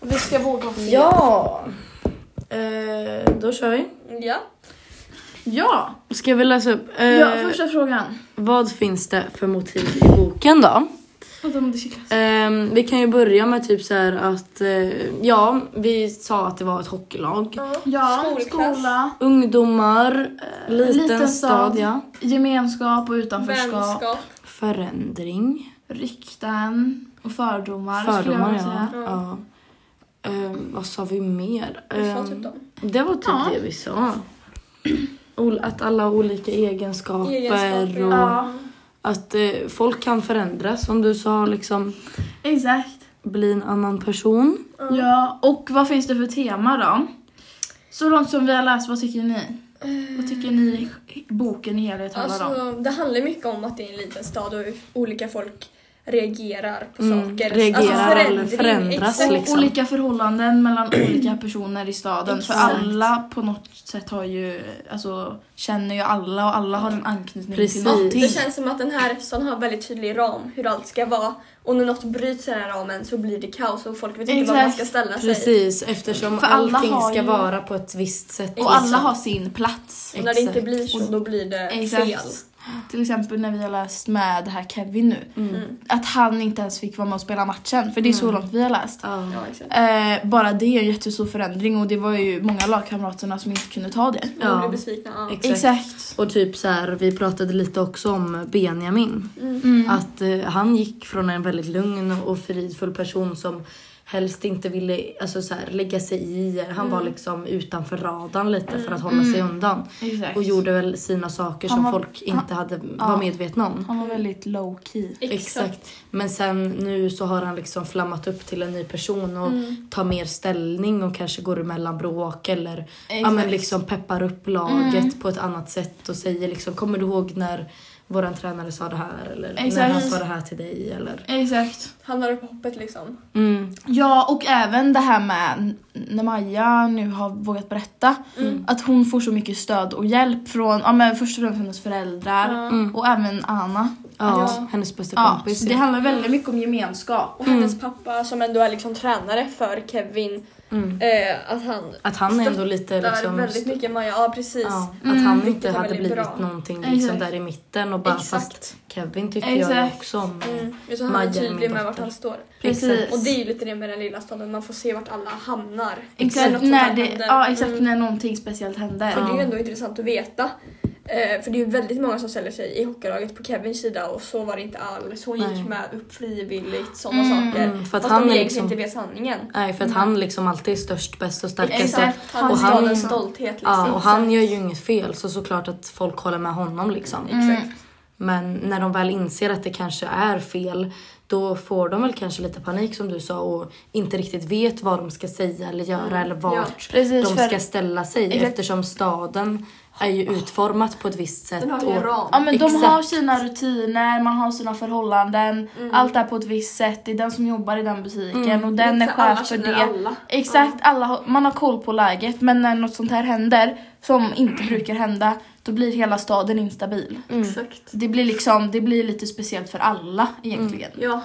Vi ska våga också. Ja! Eh, då kör vi. Ja. Ja. Ska vi läsa upp? Eh, ja, första frågan. Vad finns det för motiv i boken då? Ehm, vi kan ju börja med typ så här att, eh, ja, vi sa att det var ett hockeylag. Ja, Skolklass. skola, Ungdomar, eh, liten, Liten stad, stad. ja. gemenskap och utanförskap, Vänskap. Förändring. rykten och fördomar. skulle jag Fördomar, vilja ja. säga. ja. Ehm, vad sa vi mer? Vi sa typ dem. det var typ Ja. det vi sa. Att alla har olika egenskaper, Egenskaper, och Ja, att eh, folk kan förändras som du sa, liksom exakt. bli en annan person. Ja, och vad finns det för tema då? Så långt som vi har läst, vad tycker ni? Vad tycker ni boken i helhet handlar om? Alltså, det handlar mycket om att det är en liten stad och olika folk reagerar på Mm, saker. reagerar alltså, eller förändring, förändras, exakt. Och liksom. olika förhållanden mellan olika personer i staden. För Exakt. alla på något sätt har ju, alltså, känner ju alla och alla har en anknytning Precis. till någonting. Det känns som att den här staden har en väldigt tydlig ram hur allt ska vara. Och när något bryts i den här ramen så blir det kaos och folk vet inte var man Exakt. ska ställa sig. Precis, eftersom För alla allting har ska ju- vara på ett visst sätt. Och alla har sin plats. Och när det inte Exakt. blir så, då blir det Exakt. fel. Till exempel när vi har läst med det här Kevin nu. Mm. Att han inte ens fick vara med och spela matchen. För det är så Mm. långt vi har läst. Exakt. Eh, bara det är en jättestor förändring och det var ju många lagkamraterna som inte kunde ta det. De Ja. blir besvikna. Ja. Exakt. Exakt. Och typ så här, vi pratade lite också om Benjamin. Mm. Mm. Att eh, han gick från en väldigt lugn och fridfull person som helst inte ville alltså så här, lägga sig i. Han var liksom utanför radarn lite för att hålla sig undan. Exakt. Och gjorde väl sina saker Han som var- folk inte hade, ja. var medvetna om. Han var väldigt low key. Exakt. Men sen nu så har han liksom flammat upp till en ny person och Mm. tar mer ställning och kanske går emellan bråk eller ja, Exakt. men liksom peppar upp laget Mm. på ett annat sätt och säger liksom kommer du ihåg när våran tränare sa det här eller när Exakt. han sa det här till dig eller Exakt. Han har upp hoppet liksom. mm. Ja, och även det här med när Maja nu har vågat berätta. Mm. Att hon får så mycket stöd och hjälp från ja, men först och främst hennes föräldrar Ja. Mm. och även Anna. Ja, Ja. hennes bästa Ja, kompis. så det handlar väldigt mycket om gemenskap. Och hennes pappa som ändå är liksom tränare för Kevin. Mm. Eh, att han Att han ändå lite liksom väldigt mycket Maja. Ja precis. Ja, Mm. att han inte är hade blivit bra. någonting liksom Exakt. där i mitten och bara Exakt. fast Kevin tycker jag Exakt. också om. Mm. Så han Maja är är tydlig med vart han står. Precis. Och det är ju lite det med den lilla staden, man får se vart alla hamnar. När Exakt, när det, ja, exakt Mm. när någonting speciellt händer. För det är ju ändå intressant att veta. Eh, för det är ju väldigt många som ställer sig i hockeylaget på Kevins sida och så var det inte alls. Hon Nej. gick med upp frivilligt, sådana Mm, saker. mm, för att Fast han de liksom- inte vet sanningen. Nej, för att han liksom alltid är störst, bäst och starkast. Exakt. Han är Och han- stolthet liksom. Ja, och han gör ju inget fel så såklart att folk håller med honom liksom. Exakt. Men när de väl inser att det kanske är fel då får de väl kanske lite panik som du sa och inte riktigt vet vad de ska säga eller göra eller vart Precis, de ska ställa sig eftersom staden är ju utformat på ett visst sätt. Den har ju en och- ram. ja, men de Exakt. har sina rutiner, man har sina förhållanden, Mm. allt är på ett visst sätt. Det är den som jobbar i den butiken Mm. och den är alla chef för det. Alla. Exakt, alla har, man har koll på läget men när något sånt här händer, som inte brukar hända, då blir hela staden instabil. Mm. Exakt. Det blir liksom, det blir lite speciellt för alla egentligen. Ja.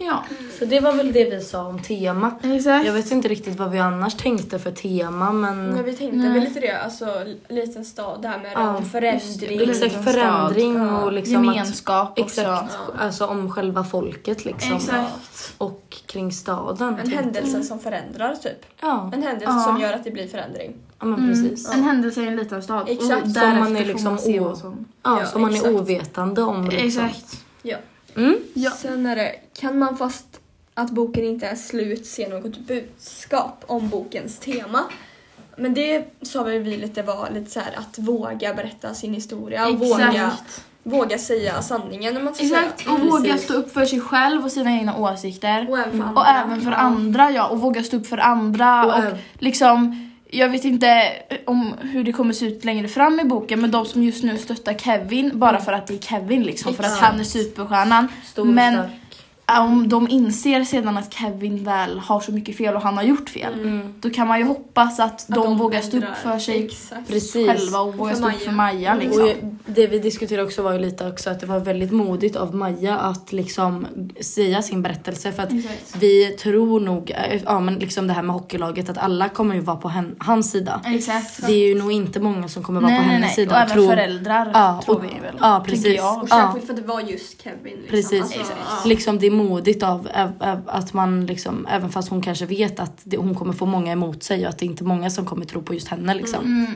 Ja, Så det var väl det vi sa om tema. exakt. Jag vet inte riktigt vad vi annars tänkte för tema men Men vi tänkte Nej. väl lite det, alltså liten stad, det här med Ja, förändring. exakt förändring stad. och liksom att, Gemenskap också. exakt, Ja. alltså om själva folket liksom. Exakt. Och kring staden. En tänkte händelse vi. som förändrar typ. Ja, En händelse Ja. som gör att det blir förändring. ja men Mm. precis. En händelse i en liten stad. Exakt. Och Som därefter man är får liksom man se o- vad som... Ja, Ja, som man är ovetande om. Liksom. Exakt. Mm. Ja. Sen är det, kan man fast att boken inte är slut se något budskap om bokens tema? Men det sa vi lite var lite så här att våga berätta sin historia och våga, våga säga sanningen om man ska Exakt. säga. Och våga Precis. stå upp för sig själv och sina egna åsikter. Och även för andra. Och även för andra, ja. Och våga stå upp för andra. Och Och, även- liksom, jag vet inte om hur det kommer se ut längre fram i boken, men de som just nu stöttar Kevin, bara för att det är Kevin liksom, för att Exakt. han är superstjärnan. Stor Men- stark. Om de inser sedan att Kevin väl har så mycket fel och han har gjort fel, Mm. då kan man ju hoppas att, Att de, vågar stå upp för sig Exakt. Precis. själva och vågar för stå upp Maja. för Maja. Mm. Liksom. Och det vi diskuterade också var ju lite också att det var väldigt modigt av Maja att liksom säga sin berättelse för att Exakt. vi tror nog, ja men liksom det här med hockeylaget att alla kommer ju vara på hen, hans sida. Exakt. Det är ju nog inte många som kommer vara nej, på nej, hennes nej. sida. Och även tror- föräldrar Ja, tror och- vi väl. ja, precis. jag. Och Ja. särskilt för att det var just Kevin. Liksom. Precis. Alltså, ja. Liksom det är modigt av att man liksom, även fast hon kanske vet att det, hon kommer få många emot sig och att det är inte många som kommer tro på just henne liksom. Mm.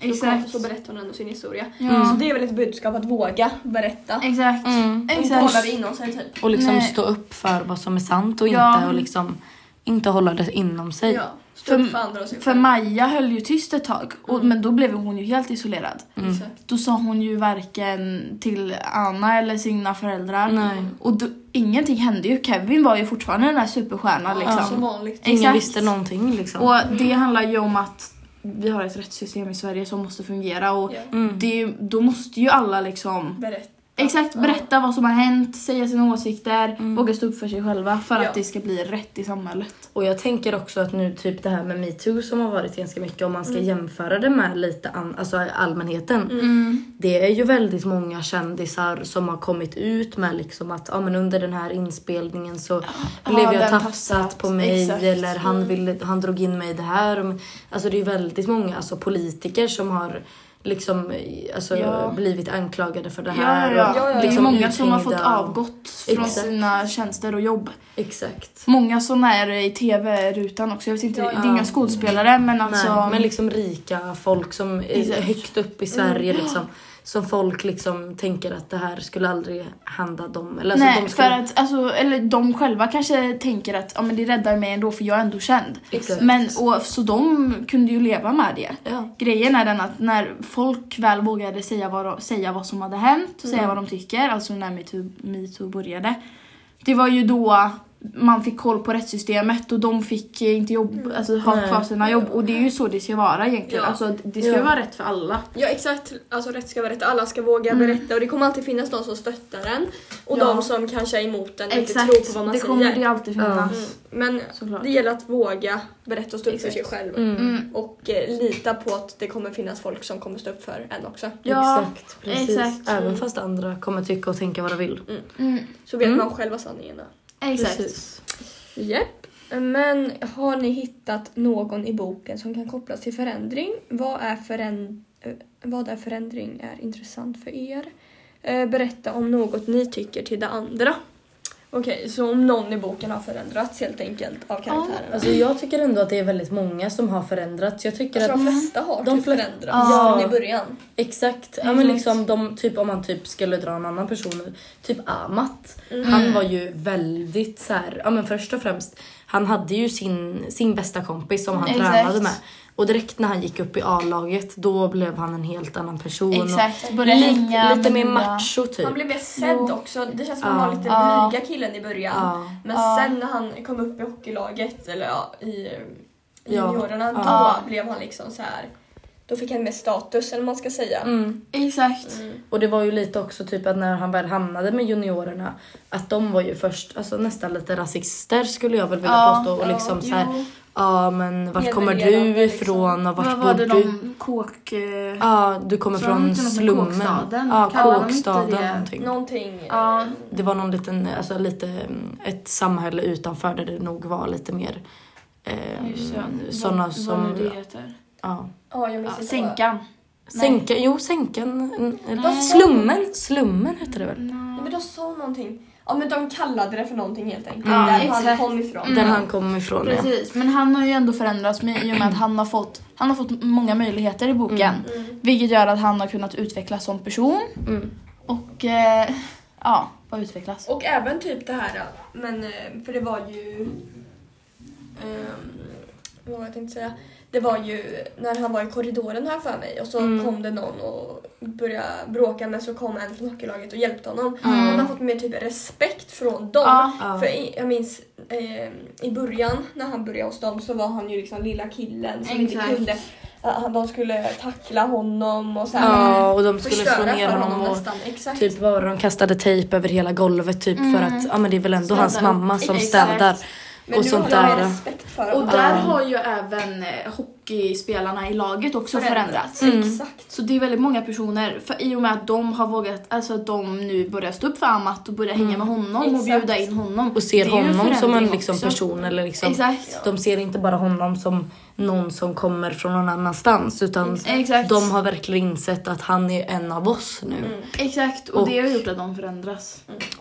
Så, Exakt. så berättar hon ändå sin historia. Ja. Så det är väl ett budskap att våga berätta. Exakt. Mm. Och inte hålla det inom sig typ. Och liksom Nej. stå upp för vad som är sant och Ja. inte och liksom inte hålla det inom sig. Ja. För- för andra och sig För. Maja höll ju tyst ett tag, och, Mm. men då blev hon ju helt isolerad. Mm. Exakt. Då sa hon ju varken till Anna eller sina föräldrar. Nej. Och då, ingenting hände ju. Kevin var ju fortfarande den här superstjärnan Ja, som liksom. vanligt. Ingen Exakt. visste någonting liksom. Och det handlar ju om att vi har ett rättssystem i Sverige som måste fungera och Ja. Mm. det, då måste ju alla liksom Berätta. Exakt, Ja. berätta vad som har hänt, säga sina åsikter, Mm. våga stå upp för sig själva för Ja. att det ska bli rätt i samhället. Och jag tänker också att nu typ det här med metoo som har varit ganska mycket om man ska Mm. jämföra det med lite an, alltså allmänheten. Mm. Det är ju väldigt många kändisar som har kommit ut med liksom att ja, men under den här inspelningen så blev jag tafsat på mig Exakt. eller han, Mm. ville, han drog in mig i det här. Alltså det är väldigt många alltså, politiker som har liksom alltså, Ja. blivit anklagade för det här. ja, och ja. ja, Det är liksom många som har uthängda fått och- avgått från Exakt. sina tjänster och jobb. Exakt. Många sådana är i tv-rutan också. Jag vet inte, det är inga skådespelare men alltså... Nej, men liksom rika folk som är Exakt. högt upp i Sverige Mm. liksom. Som folk liksom tänker att det här skulle aldrig hända dem. Eller alltså, Nej, de skulle... för att alltså, eller de själva kanske tänker att ja, men det räddar mig ändå för jag är ändå känd. Exakt. Men, och, så de kunde ju leva med det. Ja. Grejen är den att när folk väl vågade säga vad, säga vad som hade hänt och säga Mm. vad de tycker, alltså när metoo, metoo började. Det var ju då man fick koll på rättssystemet och de fick eh, inte jobb, alltså ha Nej. kvar sina jobb. Och det är ju så det ska vara egentligen. Ja. Alltså, det ska Ja. vara rätt för alla. Ja exakt, alltså rätt ska vara rätt. Alla ska våga Mm. berätta och det kommer alltid finnas de som stöttar en och Ja. de som kanske är emot en och inte tror på vad man det säger. kommer det alltid finnas. Mm. Men Såklart. det gäller att våga berätta och stå upp för sig själv. Mm. Mm. Och eh, lita på att det kommer finnas folk som kommer stå upp för en också. Ja, exakt, precis. exakt. Även Mm. fast andra kommer tycka och tänka vad de vill. Mm. Så vet Mm. man själva sanningarna. Exakt. Precis. Yep. Men har ni hittat någon i boken som kan kopplas till förändring? Vad är, föränd- eh, vad är förändring är intressant för er? Eh, berätta om något ni tycker till det andra. Okej, så om någon i boken har förändrats helt enkelt av karaktärerna. Alltså jag tycker ändå att det är väldigt många som har förändrats. Jag tycker Alltså, att de flesta har de typ förändrats Ja. från i början. Exakt. Ja, men liksom de, typ, om man typ skulle dra en annan person, typ Amat. Mm. Han var ju väldigt så här, ja men först och främst, han hade ju sin, sin bästa kompis som han Exakt. tränade med. Och direkt när han gick upp i A-laget då blev han en helt annan person. Exakt. Och Börja lite, hänga lite med mer macho typ. Han blev mer sedd Jo. också. Det känns som Ja. han var lite Ja. blyga killen i början. Ja. Men Ja. sen när han kom upp i hockeylaget, eller ja, i, i Ja. juniorerna, Ja. då blev han liksom så här. Då fick han mer status, eller vad man ska säga. Mm. Exakt. Mm. Och det var ju lite också typ att när han väl hamnade med juniorerna att de var ju först alltså nästan lite rasister skulle jag väl vilja Ja, påstå. Och ja, liksom så här, ja men vart kommer du liksom. ifrån och vart bor du? de kåk... eh, Ja, du kommer de från slummen. kåkstaden? Ja, Kallar de kåkstaden det? någonting. Någonting. Ja. Det var någon liten, alltså lite ett samhälle utanför där det nog var lite mer eh, sådana som... Vad nu det heter. Ja. Ja, jag Ja, inte. sänkan. Sänka, jo sänkan. mm, Nej. Slummen, slummen hette det väl? Ja, men de sa någonting. Ja, men de kallade det för någonting helt enkelt. Mm. Där han exakt. kom ifrån. Mm. Där han kom ifrån ja. Precis, men han har ju ändå förändrats med, i och med att han har fått, han har fått många möjligheter i boken. Mm. Vilket gör att han har kunnat utvecklas som person Mm. och eh, ja, bara utvecklas. Och även typ det här, men eh, för det var ju... ehm, vad jag tänkte säga? Det var ju när han var i korridoren här för mig och så Mm. kom det någon och började bråka men så kom en från hockeylaget och hjälpte honom. Mm. Han har fått mer typ respekt från dem. Ja. Ja. För i, jag minns eh, i början när han började hos dem så var han ju liksom lilla killen som inte Exakt. kunde. De skulle tackla honom och så här, Ja, och de skulle slå ner för honom och nästan. Exakt. typ var de kastade tejp över hela golvet typ för Mm. att ja men det är väl ändå hans Städar upp. mamma som Exakt. städar. Men och nu sånt har jag där. respekt för Och där Ja. har ju även eh, hockeyspelarna i laget också förändrats. Mm. Exakt. Så det är väldigt många personer, för i och med att de har vågat, alltså att de nu börjar stå upp för Amat och börjar hänga med honom och Exakt. bjuda in honom. Mm. Och ser honom som en liksom, också. person eller liksom Exakt. De ser inte bara honom som någon som kommer från någon annanstans utan Exakt. de har verkligen insett att han är en av oss nu. Mm. Exakt, och, Och- det har gjort att de förändras.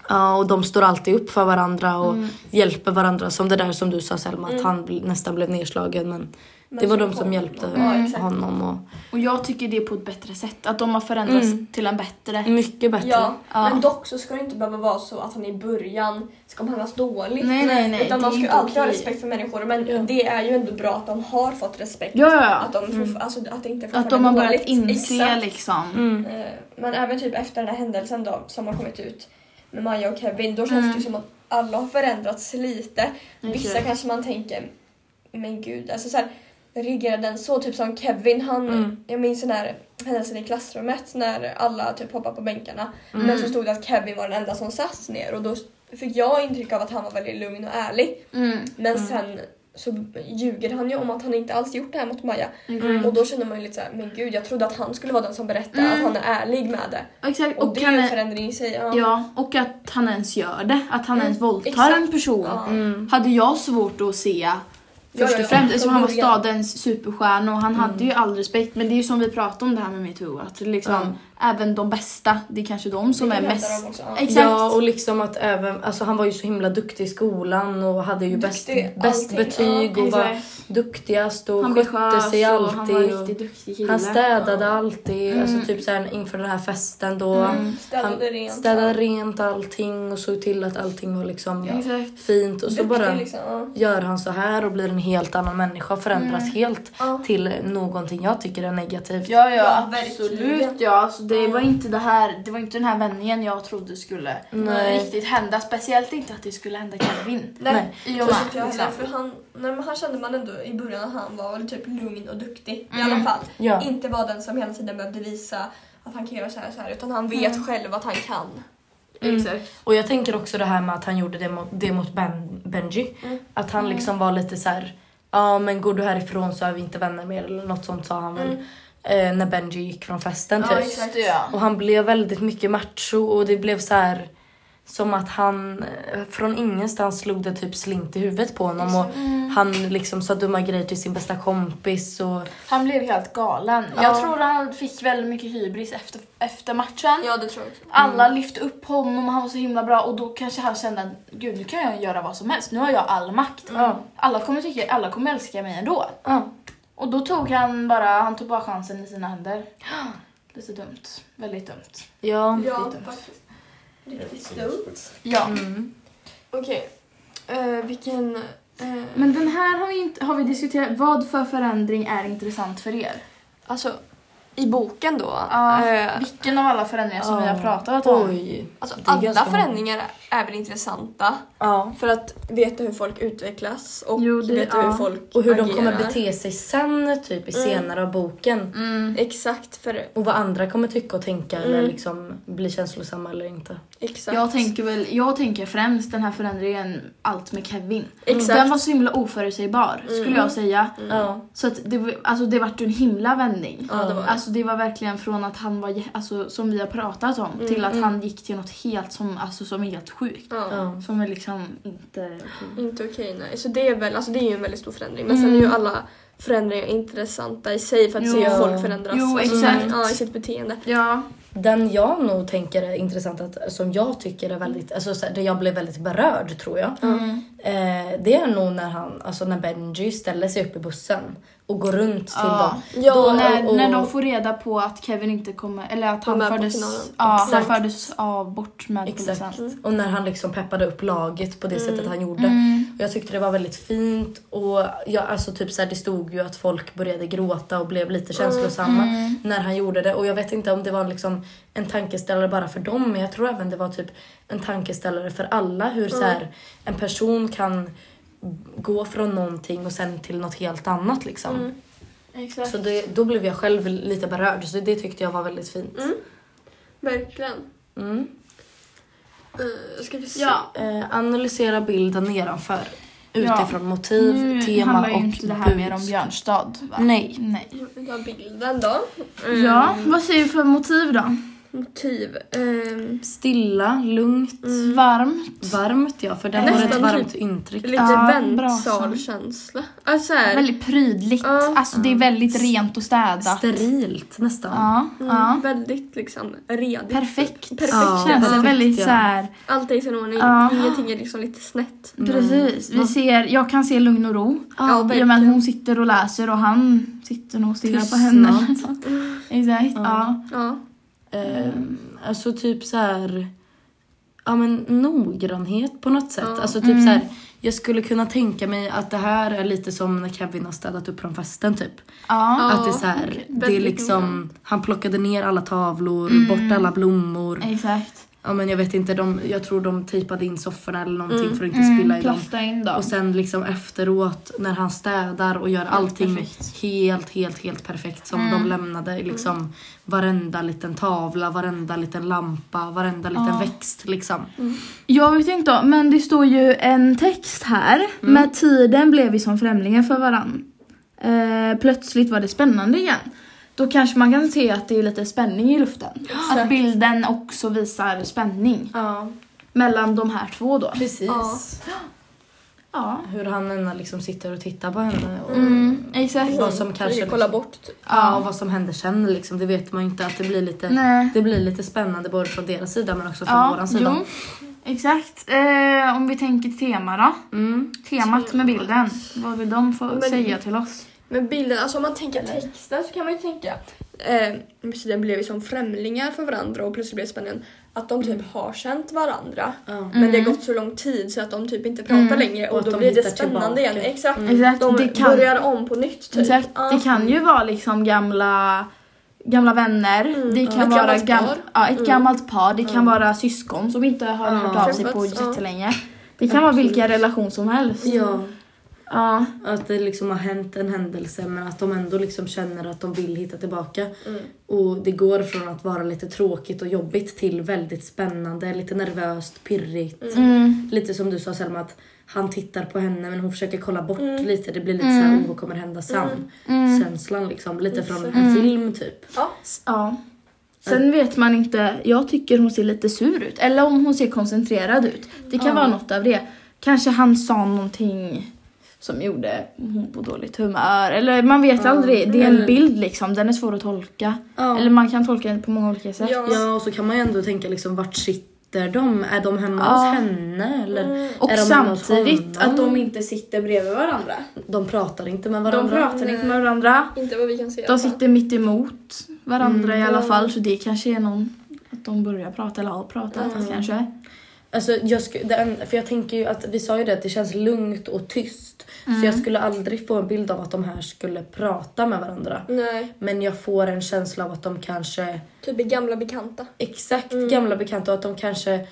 Ja, och de står alltid upp för varandra och Mm. hjälper varandra. Som det där som du sa Selma, att Mm. han nästan blev nedslagen Men det var de som hjälpte exakt. honom. Och Och jag tycker det är på ett bättre sätt, att de har förändrats Mm. till en bättre. mycket bättre. Ja, Ja. men dock så ska det inte behöva vara så att han i början ska behandlas dåligt. Nej, nej, nej, Utan man ska ju alltid ha okej. respekt för människor. Men Ja. det är ju ändå bra att de har fått respekt. Ja, ja, Att, ja. de får, alltså, att det inte Att de har börjat inse Exakt. liksom. Mm. Eh, Men även typ efter den här händelsen då som har kommit ut med Maja och Kevin, då känns Mm. det ju som att alla har förändrats lite. Vissa Exakt. kanske man tänker, men gud, alltså så här, reagerade den så? Typ som Kevin, han, Mm. jag minns den här händelsen i klassrummet när alla typ hoppade på bänkarna. Mm. Men så stod det att Kevin var den enda som satt ner och då fick jag intryck av att han var väldigt lugn och ärlig. Mm. Men Mm. sen så ljuger han ju om att han inte alls gjort det här mot Maja. Mm. Och då känner man ju lite såhär, men gud jag trodde att han skulle vara den som berättar Mm. att han är ärlig med det. Exakt, Och, och, det är ju en förändring i sig. Ja. ja, och att han ens gör det. Att han Mm, ens våldtar exakt. en person. Ja. Mm. Hade jag svårt att se Först och främst, eftersom han var stadens superstjärna och han hade ju all respekt. Men det är ju som vi pratade om det här med metoo, att liksom Mm. Även de bästa, det är kanske de som är mest... ja. Exakt. Ja och liksom att även, alltså han var ju så himla duktig i skolan och hade ju bäst, Duktig, bäst allting, betyg och var Exakt. duktigast och skötte sig och han alltid. var och riktigt duktig kille. han städade alltid, Mm. alltså typ såhär inför den här festen då. Mm. Städade Han rent. städade rent allting och såg till att allting var liksom Exakt. fint och så Duktig, bara liksom. ja. gör han så här och blir en helt annan människa och förändras Mm. helt Ja. till någonting jag tycker är negativt. Ja, ja, Ja, absolut. Ja, alltså det var inte det här, det var inte den här vändningen jag trodde skulle Nej. riktigt hända. Speciellt inte att det skulle hända Kevin. Nej, I och med, liksom. För han, nej, men han kände man ändå i början att han var typ lugn och duktig. I Mm. alla fall. Ja. Inte var den som hela tiden behövde visa att han kan göra så här så här. Utan han vet Mm. själv att han kan. Mm. Och jag tänker också det här med att han gjorde det mot, det mot ben, Benji. Mm. Att han Mm. liksom var lite så här. ja men går du härifrån så är vi inte vänner mer eller något sånt sa han väl. Mm. Eh, när Benji gick från festen Ja, typ. exakt. Ja. Och han blev väldigt mycket macho och det blev så här som att han eh, från ingenstans slog det typ slint i huvudet på honom och Mm. han liksom sa dumma grejer till sin bästa kompis och Han blev helt galen. Ja. Jag tror han fick väldigt mycket hybris efter, efter matchen. Ja, det tror jag också. Alla lyfte upp honom och han var så himla bra och då kanske han kände att gud nu kan jag göra vad som helst. Nu har jag all makt. Ja. Alla kommer tycka, alla kommer älska mig ändå. ja. Och då tog han bara, han tog bara chansen i sina händer. Lite dumt. Väldigt dumt. ja. Ja, Lite. faktiskt. Riktigt dumt. Ja. Mm. Okej. Eh, vilken... eh, Men den här har vi, inte, har vi diskuterat. Vad för förändring är intressant för er? Alltså, i boken då. Ja, eh, Vilken av alla förändringar som vi har pratat om? Oj. alltså, alla förändringar är väl intressanta. Ja. För att veta hur folk utvecklas och Jo, det- veta ja. hur folk Och hur de agerar. kommer bete sig sen typ i Mm. senare av boken. Mm. Exakt, för Och vad andra kommer tycka och tänka eller Mm. liksom bli känslosamma eller inte. exakt. Jag tänker väl, jag tänker främst den här förändringen, allt med Kevin. Exakt. Den var så himla oförutsägbar skulle Mm. jag säga. Mm. Så att det, var- alltså det vart ju en himla vändning. Ja, det var det. Alltså det var verkligen från att han var, alltså, som vi har pratat om, Mm, till att mm. han gick till något helt som, alltså, som är helt sjukt. Ja. Ja. Som är liksom inte okej. Inte okej, nej. Så det är väl, alltså det är ju en väldigt stor förändring. Men sen Mm. är ju alla förändringar intressanta i sig för att se Jo. hur folk förändras. Jo, alltså, exakt. Ja, i sitt beteende. Ja. Den jag nog tänker är intressant, att, som jag tycker är väldigt, alltså så här, där jag blev väldigt berörd tror jag. Mm. Eh, det är nog när han, alltså när Benji ställer sig upp i bussen och går runt till Ja. dem. Ja, Då- när, och- när de får reda på att Kevin inte kommer, eller att han fördes, ja, han fördes av bort med Exakt. polisen. Och när han liksom peppade upp laget på det Mm. sättet han gjorde. Mm. Jag tyckte det var väldigt fint och jag, alltså typ så här, det stod ju att folk började gråta och blev lite känslosamma när han gjorde det. Och jag vet inte om det var liksom en tankeställare bara för dem men jag tror även det var typ en tankeställare för alla hur så här, en person kan gå från någonting och sen till något helt annat liksom. Mm. Exakt. Så det, då blev jag själv lite berörd så det tyckte jag var väldigt fint. Mm. Verkligen. Mm. Uh, ska vi se. Ja, Eh, analysera bilden nedanför Ja. utifrån motiv, nu tema handlar ju och inte det här mer om. Björnstad va? Nej. Nej. Tar bilden då. Mm. Ja, vad säger du för motiv då? Motiv. ehm, Stilla, lugnt, Varmt. varmt ja för den Nästan har ett varmt typ intryck. lite Ja, väntsalkänsla. Alltså här, Väldigt prydligt. Ja. Alltså det är väldigt rent och städat. Sterilt nästan. Ja, mm, ja. väldigt liksom redigt. Perfekt. Perfekt Ja, känsla. väldigt ja. så här. Allt är i sin ordning. Ja. Ingenting är liksom lite snett. Precis. Vi ser, jag kan se lugn och ro. Ja, I och med att verkligen. hon sitter och läser och han sitter nog och stirrar på henne. Exakt. Ja. Ja. Eh, alltså typ så här. Ja men noggrannhet på något sätt. Ja. Alltså typ Mm. så här. Jag skulle kunna tänka mig att det här är lite som när Kevin har städat upp från festen typ. Ja. Ja. Att det är så här, det är liksom, han plockade ner alla tavlor, Mm. bort alla blommor. Exakt. Ja men jag vet inte, de, jag tror de tejpade in sofforna eller någonting Mm. för att inte spilla i dem. Plasta in dem. Och sen liksom efteråt när han städar och gör allting perfekt. helt, helt, helt perfekt som Mm. de lämnade. Liksom varenda liten tavla, varenda liten lampa, varenda liten Ja. växt liksom. Jag vet inte, men det står ju en text här. Med tiden blev vi som främlingar för varann. Eh, plötsligt var det spännande igen. Då kanske man kan se att det är lite spänning i luften. Att bilden också visar spänning Ja, mellan de här två då. precis. Ja. Ja. Hur han ena liksom sitter och tittar på henne. Och, Mm, exakt. Vad som kanske kolla bort. Typ. Ja, och vad som händer sen liksom. Det vet man ju inte. Att det blir lite, Nej. det blir lite spännande både från deras sida men också från Ja, våran sida. jo. Exakt. Eh, om vi tänker tema då. Mm. Temat med bilden. Vad vill de få Men- säga till oss? Men bilden, alltså om man tänker texten så kan man ju tänka eh, den blev ju som främlingar för varandra och plötsligt blev det spännande att de typ har känt varandra. Ja. Men det har gått så lång tid så att de typ inte pratar Mm. längre Och och, då de blir det spännande tillbaka. igen. Exakt. Exakt. De det kan, börjar om på nytt typ. exakt. Ja. Det kan ju vara liksom gamla gamla vänner. Mm. Det Ja. kan Ett vara gammalt gam- par. ja, ett Mm. gammalt par. Det kan Ja. vara syskon som inte har Ja. hört av sig på ja. jättelänge. Det kan vara vilken relation som helst. Ja, Ja. att det liksom har hänt en händelse men att de ändå liksom känner att de vill hitta tillbaka. Mm. Och det går från att vara lite tråkigt och jobbigt till väldigt spännande, lite nervöst, pirrigt. Mm. Lite som du sa Selma att han tittar på henne men hon försöker kolla bort Mm. lite. Det blir lite Mm. såhär, oh, vad kommer hända sen? Mm. Känslan liksom, lite från Mm. en film typ. Ja. Ja. Sen vet man inte, jag tycker hon ser lite sur ut. Eller om hon ser koncentrerad ut. Det kan Ja. vara något av det. Kanske han sa någonting som gjorde hon på dåligt humör. Eller man vet Ja. aldrig. Det är en bild liksom, den är svår att tolka. Ja. Eller man kan tolka den på många olika sätt. Ja. Ja, och så kan man ju ändå tänka liksom vart sitter de? Är de hemma Ja. hos henne? Eller Mm. Och är de samtidigt att de inte sitter bredvid varandra. De pratar inte med De varandra. pratar inte med varandra. Inte vad vi kan se. De alla fall. sitter mitt emot varandra Mm. i alla Ja. fall. Så det kanske är någon, att de börjar prata eller har pratat kanske. Alltså, jag sku, det, en- för jag tänker ju att vi sa ju det att det känns lugnt och tyst. Mm. Så jag skulle aldrig få en bild av att de här skulle prata med varandra. Nej, Men jag får en känsla av att de kanske, typ är gamla bekanta. exakt Mm. gamla bekanta, och att de kanske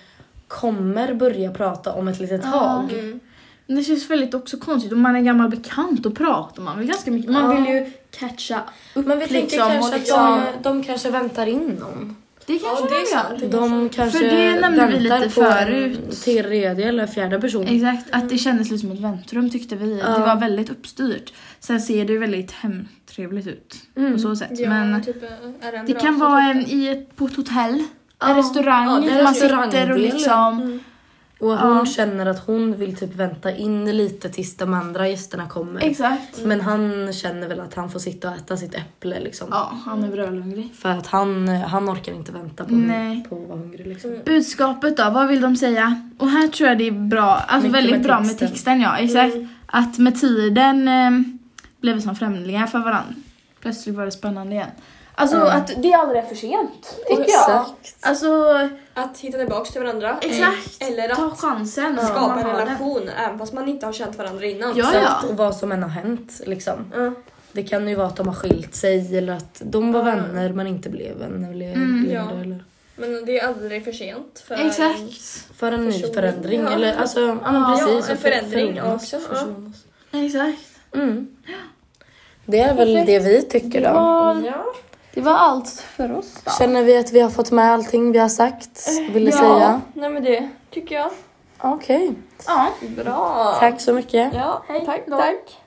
kommer börja prata om ett litet tag. Mm. Det känns väldigt också konstigt. Om man är gammal bekant då pratar man väl ganska mycket. Man Ja. vill ju catcha upp Men vi tänker liksom. kanske och att liksom de, de kanske väntar in någon. Det kanske Ja, det är de sant. gör. De kanske För det nämnde vi lite förut. tredje eller fjärde person. Exakt, att det kändes lite som ett väntrum tyckte vi. Ja. Det var väldigt uppstyrt. Sen ser det ju väldigt hemtrevligt ut Mm. på så sätt. Ja, Men typ, det kan vara typ. en i ett, på ett hotell. Ja. En restaurang. Ja, man sitter och liksom... Mm. Och hon Ja. känner att hon vill typ vänta in lite tills de andra gästerna kommer. Exakt. Men han känner väl att han får sitta och äta sitt äpple liksom. Ja, han är brölhungrig. För att han, han orkar inte vänta på, Nej. på att vara hungrig liksom. Mm. Budskapet då, vad vill de säga? Och här tror jag det är bra, alltså Mycket väldigt med bra med texten. texten ja, exakt. Mm. Att med tiden eh, blev vi som främlingar för varandra. Plötsligt var det spännande igen. Alltså Ja. att det aldrig är för sent, tycker jag. Exakt. Alltså, Att hitta tillbaka till varandra. exakt. Eller att Ta chansen. skapa en har det. relation även fast man inte har känt varandra innan. Ja, Exakt, ja. och vad som än har hänt liksom. Ja. Det kan ju vara att de har skilt sig eller att de var Ja. vänner men inte blev vänner le- Mm, ja. Eller Men det är aldrig för sent. För Exakt. för en ny förändring. Ja. Eller alltså, ja, men Ja, precis. en för- förändring förändras, också. Exakt. Mm. Det är väl det vi tycker då. Ja. Det var allt för oss då. Känner vi att vi har fått med allting vi har sagt? Vill du ja. säga? Nej men det tycker jag. Okej. Ja. Bra. Tack så mycket. Ja, Hej tack, då. tack.